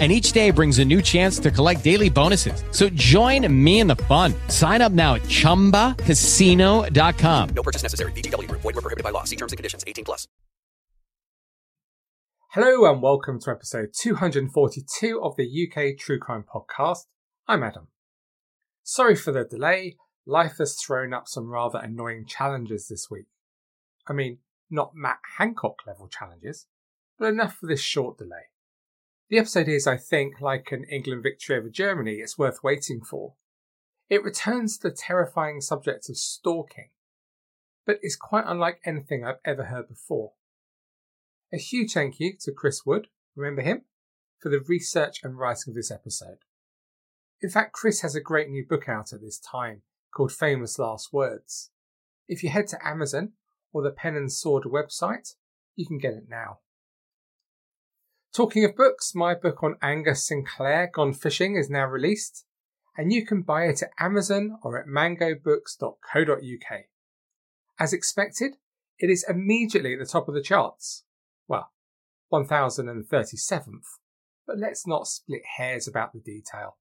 and each day brings a new chance to collect daily bonuses. So join me in the fun. Sign up now at ChumbaCasino.com. No purchase necessary. VGW. Void were prohibited by law. See terms and conditions. 18 plus. Hello and welcome to episode 242 of the UK True Crime Podcast. I'm Adam. Sorry for the delay. Life has thrown up some rather annoying challenges this week. I mean, not Matt Hancock level challenges, but enough for this short delay. The episode is, I think, like an England victory over Germany, it's worth waiting for. It returns to the terrifying subject of stalking, but is quite unlike anything I've ever heard before. A huge thank you to Chris Wood, remember him, for the research and writing of this episode. In fact, Chris has a great new book out at this time called Famous Last Words. If you head to Amazon or the Pen and Sword website, you can get it now. Talking of books, my book on Angus Sinclair, Gone Fishing, is now released, and you can buy it at Amazon or at mangobooks.co.uk. As expected, it is immediately at the top of the charts. Well, 1037th, but let's not split hairs about the detail.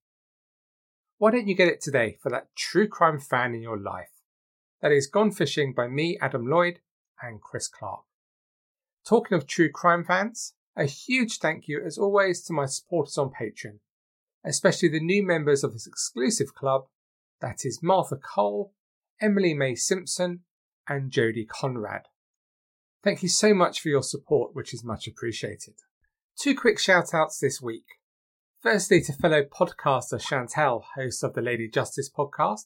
Why don't you get it today for that true crime fan in your life? That is Gone Fishing by me, Adam Lloyd, and Chris Clark. Talking of true crime fans, a huge thank you, as always, to my supporters on Patreon, especially the new members of this exclusive club that is Martha Cole, Emily May Simpson, and Jodie Conrad. Thank you so much for your support, which is much appreciated. Two quick shout outs this week. Firstly, to fellow podcaster Chantel, host of the Lady Justice podcast,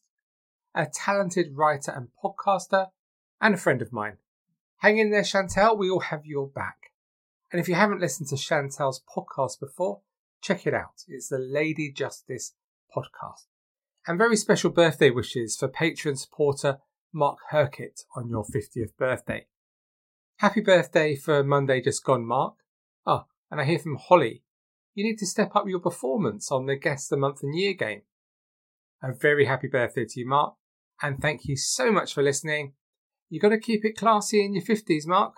a talented writer and podcaster, and a friend of mine. Hang in there, Chantel, we all have your back. And if you haven't listened to Chantel's podcast before, check it out. It's the Lady Justice podcast. And very special birthday wishes for Patreon supporter Mark Herkett on your 50th birthday. Happy birthday for Monday just gone, Mark. Ah, and I hear from Holly. You need to step up your performance on the Guest the Month and Year game. A very happy birthday to you, Mark. And thank you so much for listening. You've got to keep it classy in your 50s, Mark.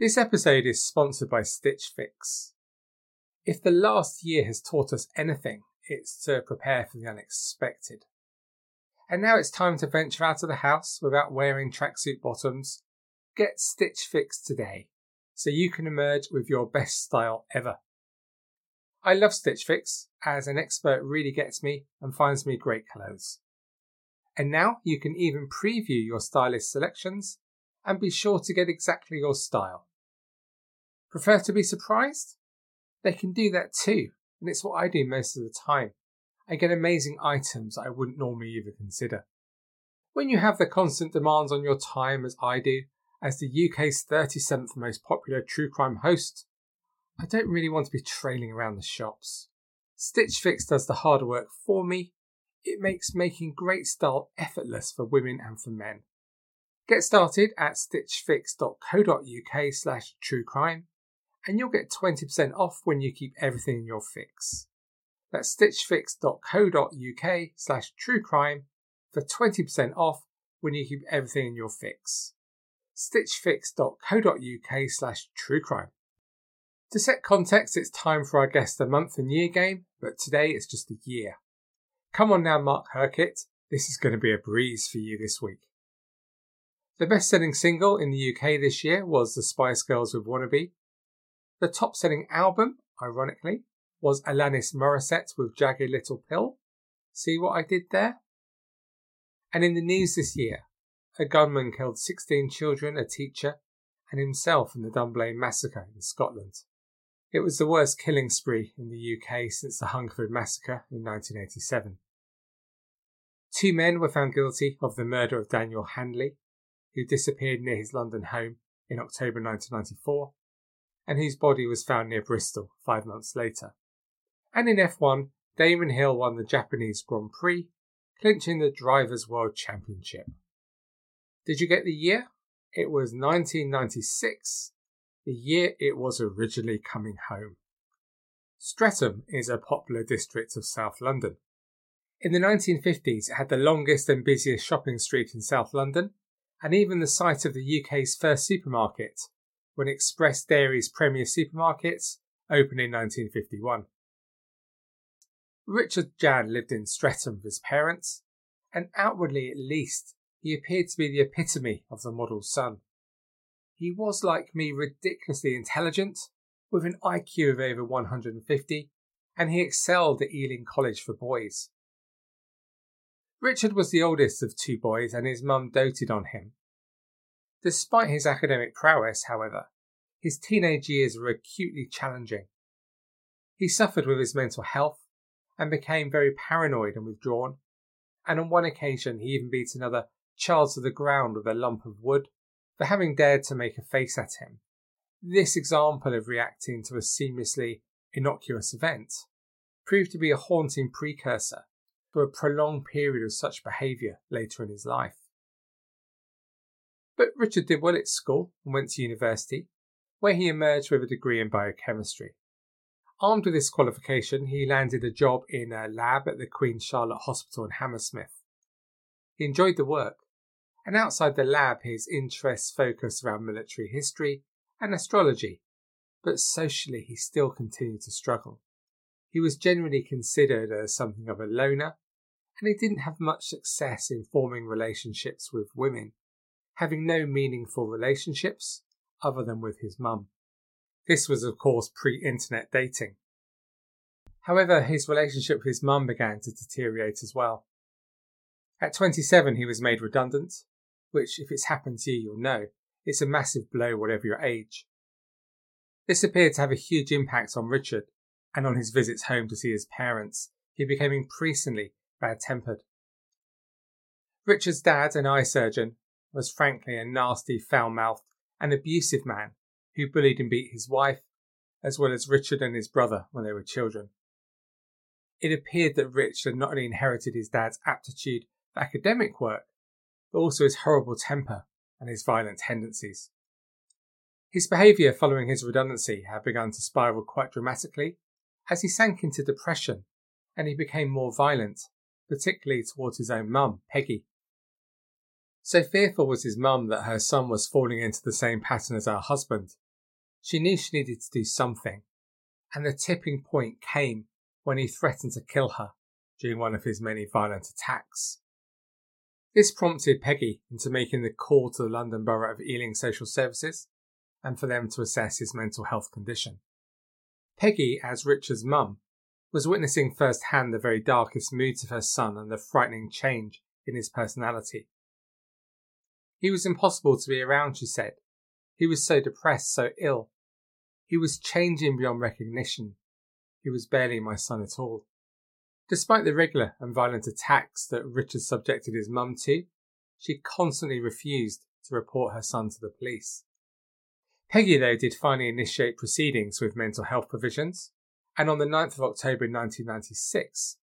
This episode is sponsored by Stitch Fix. If the last year has taught us anything, it's to prepare for the unexpected. And now it's time to venture out of the house without wearing tracksuit bottoms. Get Stitch Fix today so you can emerge with your best style ever. I love Stitch Fix as an expert really gets me and finds me great clothes. And now you can even preview your stylist selections and be sure to get exactly your style. Prefer to be surprised? They can do that too, and it's what I do most of the time. I get amazing items I wouldn't normally even consider. When you have the constant demands on your time as I do, as the UK's 37th most popular true crime host, I don't really want to be trailing around the shops. Stitch Fix does the hard work for me. It makes making great style effortless for women and for men. Get started at stitchfix.co.uk slash truecrime and you'll get 20% off when you keep everything in your fix. That's stitchfix.co.uk slash truecrime for 20% off when you keep everything in your fix. stitchfix.co.uk slash truecrime. To set context, it's time for our guest the month and year game, but today it's just a year. Come on now, Mark Herkett. This is going to be a breeze for you this week. The best selling single in the UK this year was The Spice Girls with Wannabe, the top selling album, ironically, was Alanis Morissette with Jagged Little Pill. See what I did there? And in the news this year, a gunman killed 16 children, a teacher, and himself in the Dunblane massacre in Scotland. It was the worst killing spree in the UK since the Hungerford massacre in 1987. Two men were found guilty of the murder of Daniel Handley, who disappeared near his London home in October 1994, and whose body was found near Bristol five months later. And in F1, Damon Hill won the Japanese Grand Prix, clinching the Drivers' World Championship. Did you get the year? It was 1996, the year it was originally coming home. Streatham is a popular district of South London. In the 1950s, it had the longest and busiest shopping street in South London, and even the site of the UK's first supermarket, when Express Dairy's premier supermarkets opened in 1951. Richard Jan lived in Streatham with his parents, and outwardly at least, he appeared to be the epitome of the model son. He was, like me, ridiculously intelligent, with an IQ of over 150, and he excelled at Ealing College for Boys. Richard was the oldest of two boys, and his mum doted on him. Despite his academic prowess, however, his teenage years were acutely challenging. He suffered with his mental health and became very paranoid and withdrawn, and on one occasion he even beat another child to the ground with a lump of wood for having dared to make a face at him. This example of reacting to a seamlessly innocuous event proved to be a haunting precursor to a prolonged period of such behaviour later in his life. But Richard did well at school and went to university, where he emerged with a degree in biochemistry. Armed with this qualification, he landed a job in a lab at the Queen Charlotte Hospital in Hammersmith. He enjoyed the work, and outside the lab, his interests focused around military history and astrology, but socially he still continued to struggle. He was generally considered as something of a loner, and he didn't have much success in forming relationships with women, having no meaningful relationships other than with his mum. This was, of course, pre internet dating. However, his relationship with his mum began to deteriorate as well. At 27, he was made redundant, which, if it's happened to you, you'll know, it's a massive blow, whatever your age. This appeared to have a huge impact on Richard, and on his visits home to see his parents, he became increasingly bad tempered. Richard's dad, an eye surgeon, was frankly a nasty, foul mouthed, and abusive man who bullied and beat his wife, as well as Richard and his brother when they were children. It appeared that Richard not only inherited his dad's aptitude for academic work, but also his horrible temper and his violent tendencies. His behaviour following his redundancy had begun to spiral quite dramatically as he sank into depression and he became more violent, particularly towards his own mum, Peggy. So fearful was his mum that her son was falling into the same pattern as her husband. She knew she needed to do something, and the tipping point came when he threatened to kill her during one of his many violent attacks. This prompted Peggy into making the call to the London Borough of Ealing Social Services and for them to assess his mental health condition. Peggy, as Richard's mum, was witnessing firsthand the very darkest moods of her son and the frightening change in his personality. He was impossible to be around, she said. He was so depressed, so ill. He was changing beyond recognition. He was barely my son at all. Despite the regular and violent attacks that Richard subjected his mum to, she constantly refused to report her son to the police. Peggy, though, did finally initiate proceedings with mental health provisions, and on the 9th of October 1996,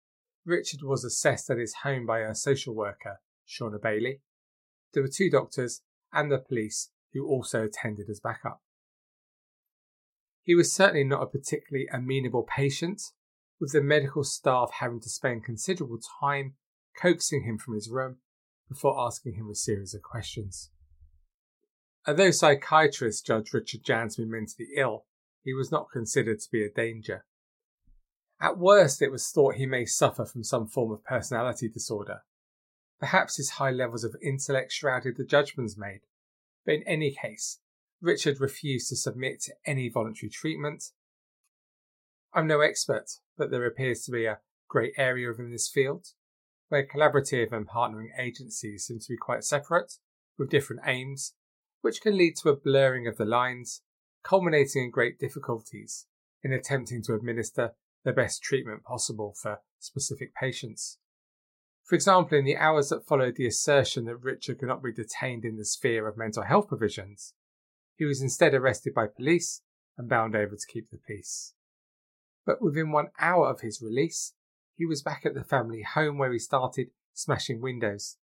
Richard was assessed at his home by a social worker, Shauna Bailey. There were two doctors and the police who also attended as backup. He was certainly not a particularly amenable patient, with the medical staff having to spend considerable time coaxing him from his room before asking him a series of questions. Although psychiatrists judged Richard Jan be mentally ill, he was not considered to be a danger. At worst, it was thought he may suffer from some form of personality disorder. Perhaps his high levels of intellect shrouded the judgments made, but in any case, Richard refused to submit to any voluntary treatment. I'm no expert, but there appears to be a great area within this field where collaborative and partnering agencies seem to be quite separate, with different aims, which can lead to a blurring of the lines, culminating in great difficulties in attempting to administer the best treatment possible for specific patients. For example, in the hours that followed the assertion that Richard could not be detained in the sphere of mental health provisions, he was instead arrested by police and bound over to keep the peace but within one hour of his release, he was back at the family home where he started smashing windows,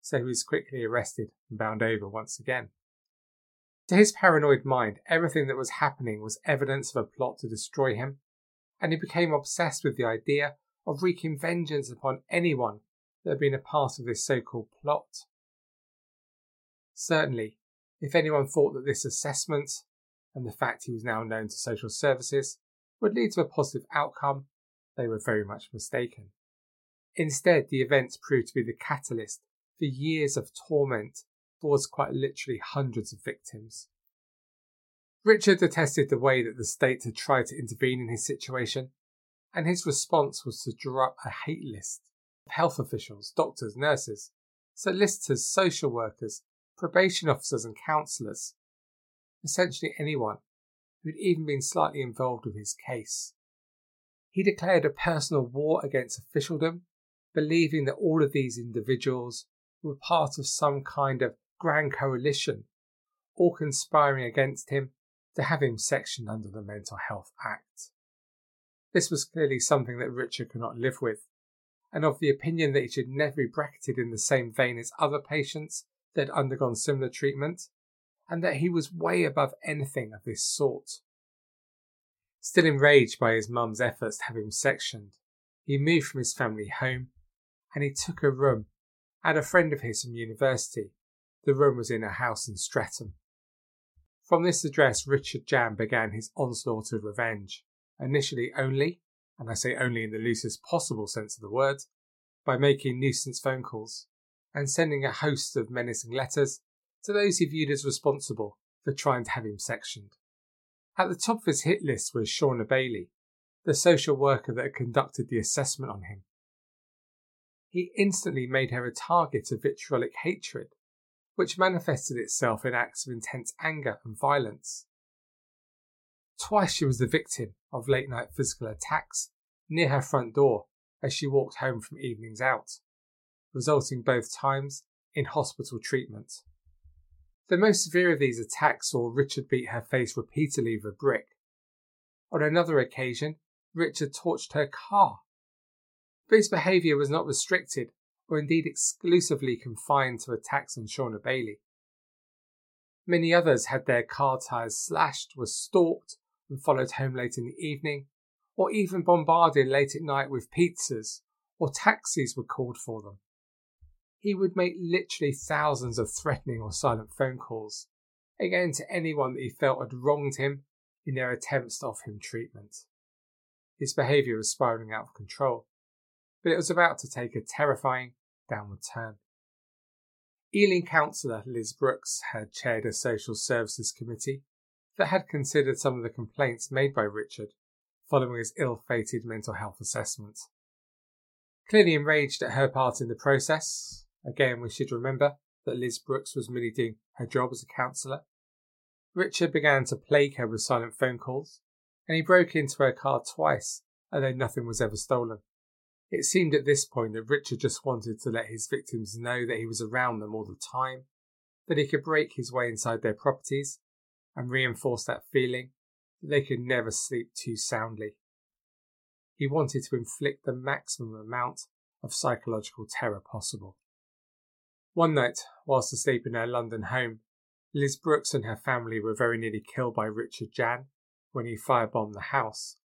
so he was quickly arrested and bound over once again. To his paranoid mind, everything that was happening was evidence of a plot to destroy him, and he became obsessed with the idea of wreaking vengeance upon anyone that had been a part of this so called plot. Certainly, if anyone thought that this assessment and the fact he was now known to social services would lead to a positive outcome, they were very much mistaken. Instead, the events proved to be the catalyst for years of torment towards quite literally hundreds of victims. Richard detested the way that the state had tried to intervene in his situation, and his response was to draw up a hate list health officials, doctors, nurses, solicitors, social workers, probation officers, and counsellors, essentially anyone who'd even been slightly involved with his case. He declared a personal war against officialdom, believing that all of these individuals were part of some kind of grand coalition, all conspiring against him to have him sectioned under the Mental Health Act. This was clearly something that Richard could not live with, and of the opinion that he should never be bracketed in the same vein as other patients that had undergone similar treatment, and that he was way above anything of this sort. Still enraged by his mum's efforts to have him sectioned, he moved from his family home and he took a room at a friend of his from university. The room was in a house in Streatham. From this address, Richard Jan began his onslaught of revenge, initially only, and I say only in the loosest possible sense of the word, by making nuisance phone calls and sending a host of menacing letters to those he viewed as responsible for trying to have him sectioned. At the top of his hit list was Shauna Bailey, the social worker that had conducted the assessment on him. He instantly made her a target of vitriolic hatred, which manifested itself in acts of intense anger and violence. Twice she was the victim of late night physical attacks near her front door as she walked home from evenings out, resulting both times in hospital treatment. The most severe of these attacks saw Richard beat her face repeatedly with a brick. On another occasion, Richard torched her car. But his behaviour was not restricted or indeed exclusively confined to attacks on Shauna Bailey. Many others had their car tyres slashed, were stalked, and followed home late in the evening, or even bombarded late at night with pizzas, or taxis were called for them he would make literally thousands of threatening or silent phone calls, again to anyone that he felt had wronged him in their attempts to offer him treatment. His behaviour was spiralling out of control, but it was about to take a terrifying downward turn. Ealing councillor Liz Brooks had chaired a social services committee that had considered some of the complaints made by Richard following his ill fated mental health assessment. Clearly enraged at her part in the process, Again, we should remember that Liz Brooks was merely doing her job as a councillor. Richard began to plague her with silent phone calls, and he broke into her car twice, although nothing was ever stolen. It seemed at this point that Richard just wanted to let his victims know that he was around them all the time, that he could break his way inside their properties, and reinforce that feeling that they could never sleep too soundly. He wanted to inflict the maximum amount of psychological terror possible. One night, whilst asleep in her London home, Liz Brooks and her family were very nearly killed by Richard Jan when he firebombed the house.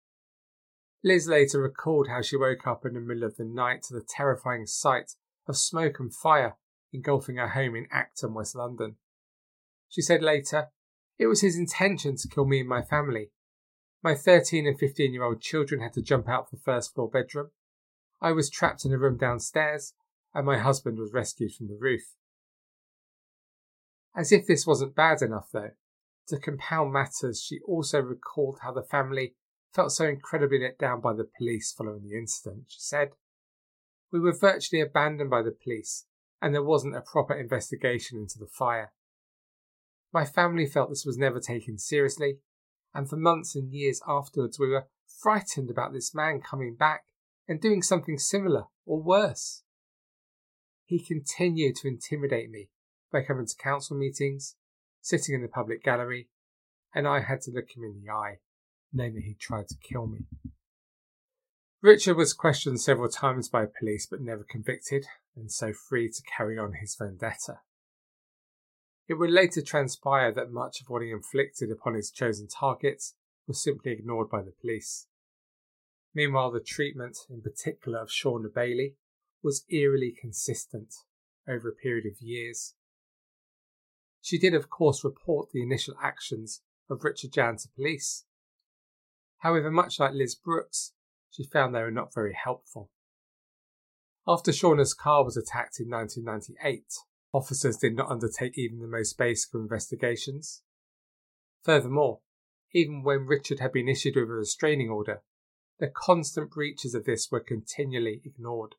Liz later recalled how she woke up in the middle of the night to the terrifying sight of smoke and fire engulfing her home in Acton, West London. She said later, It was his intention to kill me and my family. My 13 and 15 year old children had to jump out of the first floor bedroom. I was trapped in a room downstairs and my husband was rescued from the roof. As if this wasn't bad enough, though, to compound matters, she also recalled how the family felt so incredibly let down by the police following the incident. She said, We were virtually abandoned by the police, and there wasn't a proper investigation into the fire. My family felt this was never taken seriously, and for months and years afterwards, we were frightened about this man coming back and doing something similar or worse. He continued to intimidate me by coming to council meetings, sitting in the public gallery, and I had to look him in the eye, knowing that he tried to kill me. Richard was questioned several times by police but never convicted, and so free to carry on his vendetta. It would later transpire that much of what he inflicted upon his chosen targets was simply ignored by the police. Meanwhile, the treatment, in particular of Shauna Bailey, was eerily consistent over a period of years. She did, of course, report the initial actions of Richard Jan to police. However, much like Liz Brooks, she found they were not very helpful. After Shauna's car was attacked in 1998, officers did not undertake even the most basic investigations. Furthermore, even when Richard had been issued with a restraining order, the constant breaches of this were continually ignored.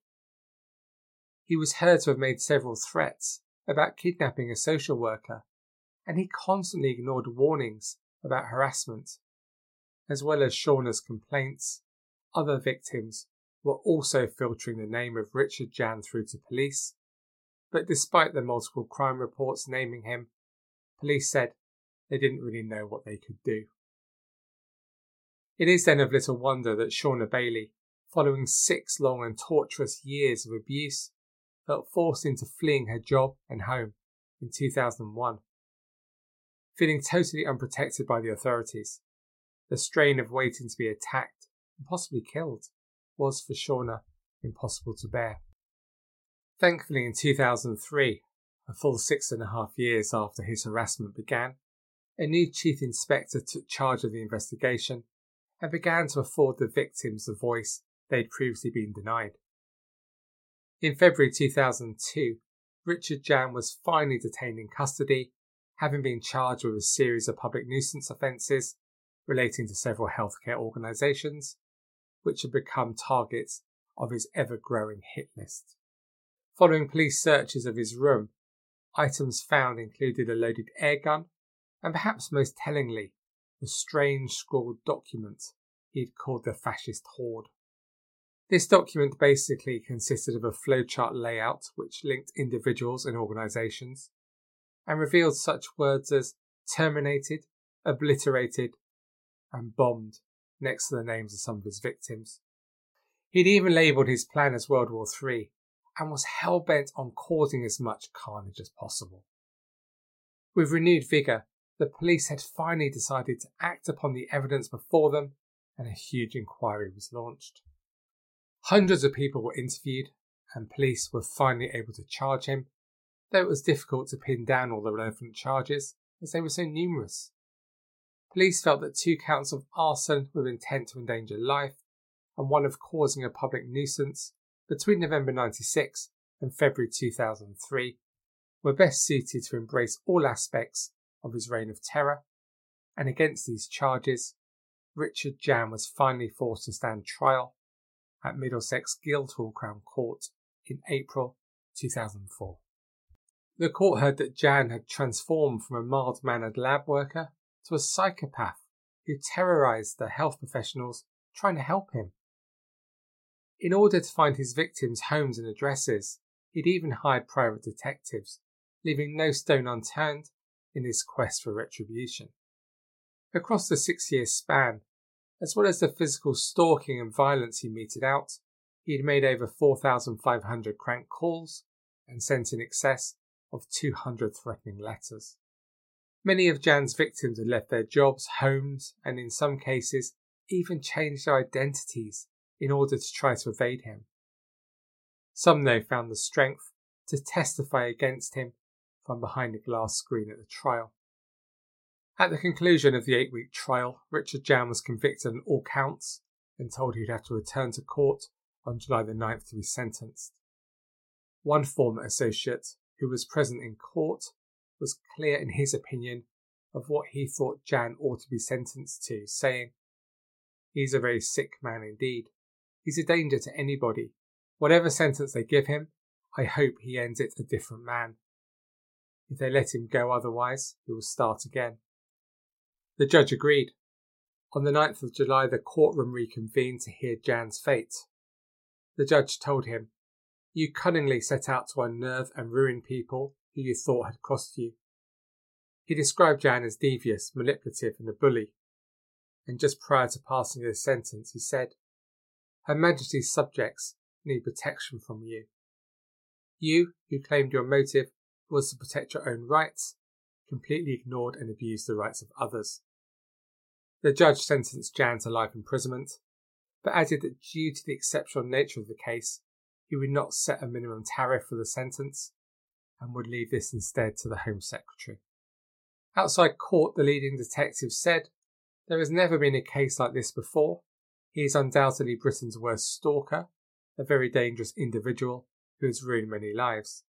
He was heard to have made several threats about kidnapping a social worker, and he constantly ignored warnings about harassment. As well as Shauna's complaints, other victims were also filtering the name of Richard Jan through to police, but despite the multiple crime reports naming him, police said they didn't really know what they could do. It is then of little wonder that Shauna Bailey, following six long and torturous years of abuse, felt forced into fleeing her job and home in 2001. Feeling totally unprotected by the authorities, the strain of waiting to be attacked and possibly killed was for Shauna impossible to bear. Thankfully, in 2003, a full six and a half years after his harassment began, a new chief inspector took charge of the investigation and began to afford the victims the voice they'd previously been denied. In February 2002, Richard Jan was finally detained in custody, having been charged with a series of public nuisance offences relating to several healthcare organisations, which had become targets of his ever growing hit list. Following police searches of his room, items found included a loaded air gun and perhaps most tellingly, the strange scrawled document he'd called the Fascist Horde. This document basically consisted of a flowchart layout which linked individuals and organisations and revealed such words as terminated, obliterated, and bombed next to the names of some of his victims. He'd even labelled his plan as World War III and was hell bent on causing as much carnage as possible. With renewed vigour, the police had finally decided to act upon the evidence before them, and a huge inquiry was launched. Hundreds of people were interviewed, and police were finally able to charge him, though it was difficult to pin down all the relevant charges as they were so numerous. Police felt that two counts of arson with intent to endanger life and one of causing a public nuisance between November 96 and February 2003 were best suited to embrace all aspects of his reign of terror, and against these charges, Richard Jan was finally forced to stand trial at Middlesex Guildhall Crown Court in April 2004. The court heard that Jan had transformed from a mild mannered lab worker to a psychopath who terrorized the health professionals trying to help him. In order to find his victims' homes and addresses, he'd even hired private detectives, leaving no stone unturned in his quest for retribution. Across the six year span, as well as the physical stalking and violence he meted out, he had made over 4,500 crank calls and sent in excess of 200 threatening letters. Many of Jan's victims had left their jobs, homes, and in some cases even changed their identities in order to try to evade him. Some, though, found the strength to testify against him from behind a glass screen at the trial. At the conclusion of the eight week trial, Richard Jan was convicted on all counts and told he'd have to return to court on July the 9th to be sentenced. One former associate who was present in court was clear in his opinion of what he thought Jan ought to be sentenced to, saying, He's a very sick man indeed. He's a danger to anybody. Whatever sentence they give him, I hope he ends it a different man. If they let him go otherwise, he will start again. The judge agreed. On the 9th of July, the courtroom reconvened to hear Jan's fate. The judge told him, You cunningly set out to unnerve and ruin people who you thought had crossed you. He described Jan as devious, manipulative, and a bully. And just prior to passing his sentence, he said, Her Majesty's subjects need protection from you. You, who claimed your motive was to protect your own rights, completely ignored and abused the rights of others. The judge sentenced Jan to life imprisonment, but added that due to the exceptional nature of the case, he would not set a minimum tariff for the sentence and would leave this instead to the Home Secretary. Outside court, the leading detective said, There has never been a case like this before. He is undoubtedly Britain's worst stalker, a very dangerous individual who has ruined many lives.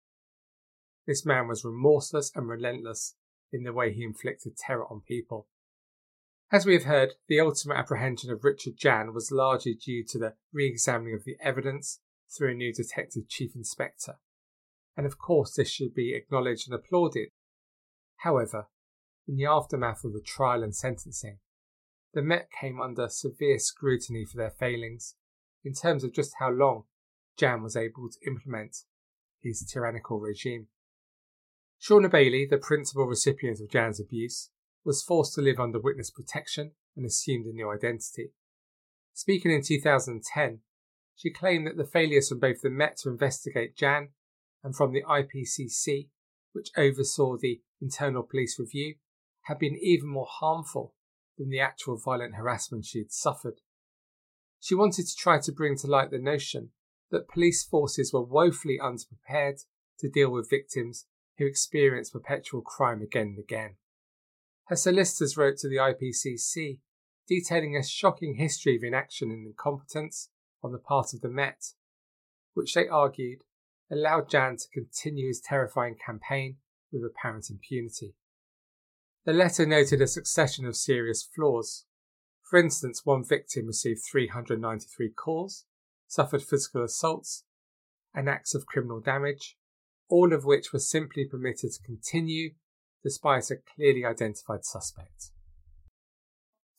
This man was remorseless and relentless in the way he inflicted terror on people. As we have heard, the ultimate apprehension of Richard Jan was largely due to the re examining of the evidence through a new detective chief inspector, and of course this should be acknowledged and applauded. However, in the aftermath of the trial and sentencing, the Met came under severe scrutiny for their failings in terms of just how long Jan was able to implement his tyrannical regime. Shauna Bailey, the principal recipient of Jan's abuse, was forced to live under witness protection and assumed a new identity. Speaking in 2010, she claimed that the failures from both the Met to investigate Jan and from the IPCC, which oversaw the internal police review, had been even more harmful than the actual violent harassment she had suffered. She wanted to try to bring to light the notion that police forces were woefully underprepared to deal with victims who experience perpetual crime again and again. Her solicitors wrote to the IPCC detailing a shocking history of inaction and incompetence on the part of the Met, which they argued allowed Jan to continue his terrifying campaign with apparent impunity. The letter noted a succession of serious flaws. For instance, one victim received 393 calls, suffered physical assaults, and acts of criminal damage, all of which were simply permitted to continue despite a clearly identified suspect.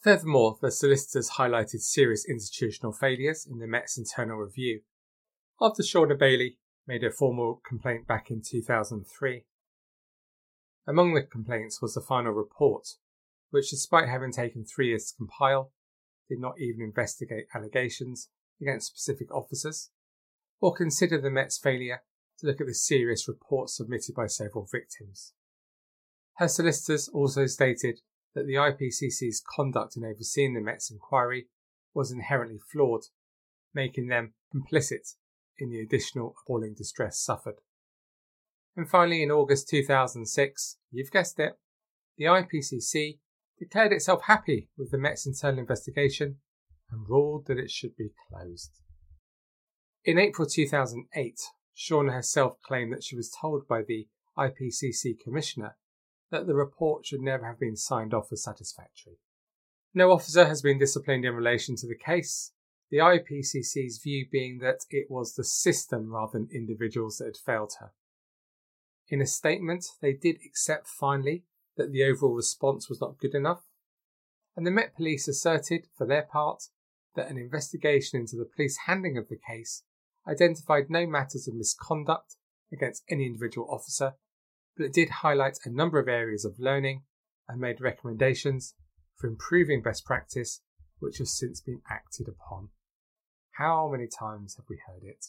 Furthermore, the solicitors highlighted serious institutional failures in the Met's internal review. After Shauna Bailey made a formal complaint back in 2003. Among the complaints was the final report, which, despite having taken three years to compile, did not even investigate allegations against specific officers or consider the Met's failure to look at the serious reports submitted by several victims. Her solicitors also stated that the IPCC's conduct in overseeing the Met's inquiry was inherently flawed, making them complicit in the additional appalling distress suffered. And finally, in August 2006, you've guessed it, the IPCC declared itself happy with the Met's internal investigation and ruled that it should be closed. In April 2008, Shauna herself claimed that she was told by the IPCC Commissioner that the report should never have been signed off as satisfactory. No officer has been disciplined in relation to the case, the IPCC's view being that it was the system rather than individuals that had failed her. In a statement, they did accept finally that the overall response was not good enough, and the Met Police asserted, for their part, that an investigation into the police handling of the case identified no matters of misconduct against any individual officer, but it did highlight a number of areas of learning and made recommendations for improving best practice, which have since been acted upon. How many times have we heard it?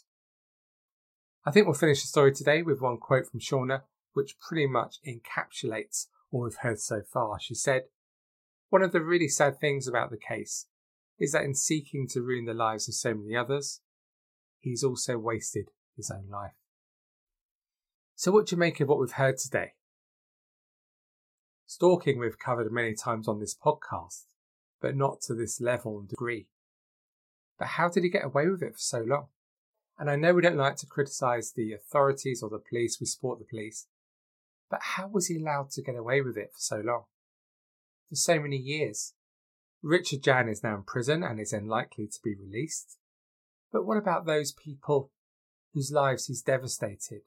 I think we'll finish the story today with one quote from Shauna, which pretty much encapsulates all we've heard so far. She said, One of the really sad things about the case is that in seeking to ruin the lives of so many others, he's also wasted his own life. So, what do you make of what we've heard today? Stalking we've covered many times on this podcast, but not to this level and degree. But how did he get away with it for so long? And I know we don't like to criticise the authorities or the police, we support the police, but how was he allowed to get away with it for so long? For so many years? Richard Jan is now in prison and is unlikely to be released. But what about those people whose lives he's devastated?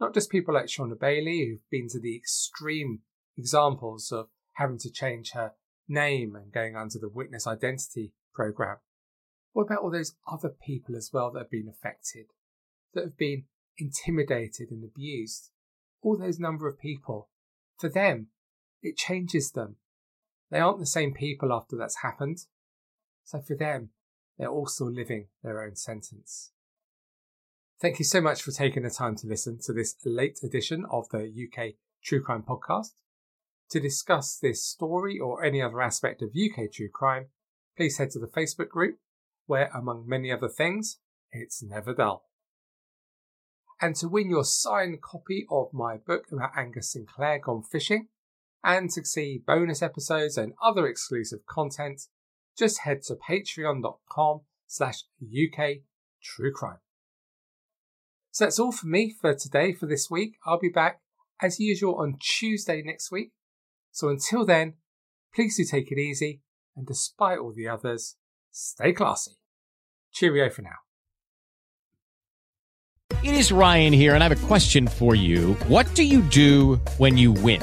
Not just people like Shauna Bailey, who've been to the extreme examples of having to change her name and going under the witness identity program. What about all those other people as well that have been affected, that have been intimidated and abused? All those number of people. For them, it changes them. They aren't the same people after that's happened. So for them, they're also living their own sentence. Thank you so much for taking the time to listen to this late edition of the UK True Crime Podcast. To discuss this story or any other aspect of UK true crime, please head to the Facebook group, where, among many other things, it's never dull. And to win your signed copy of my book about Angus Sinclair Gone Fishing, and to see bonus episodes and other exclusive content, just head to patreon.com slash UK True Crime. So that's all for me for today, for this week. I'll be back as usual on Tuesday next week. So until then, please do take it easy, and despite all the others, stay classy. Cheerio for now. It is Ryan here, and I have a question for you. What do you do when you win?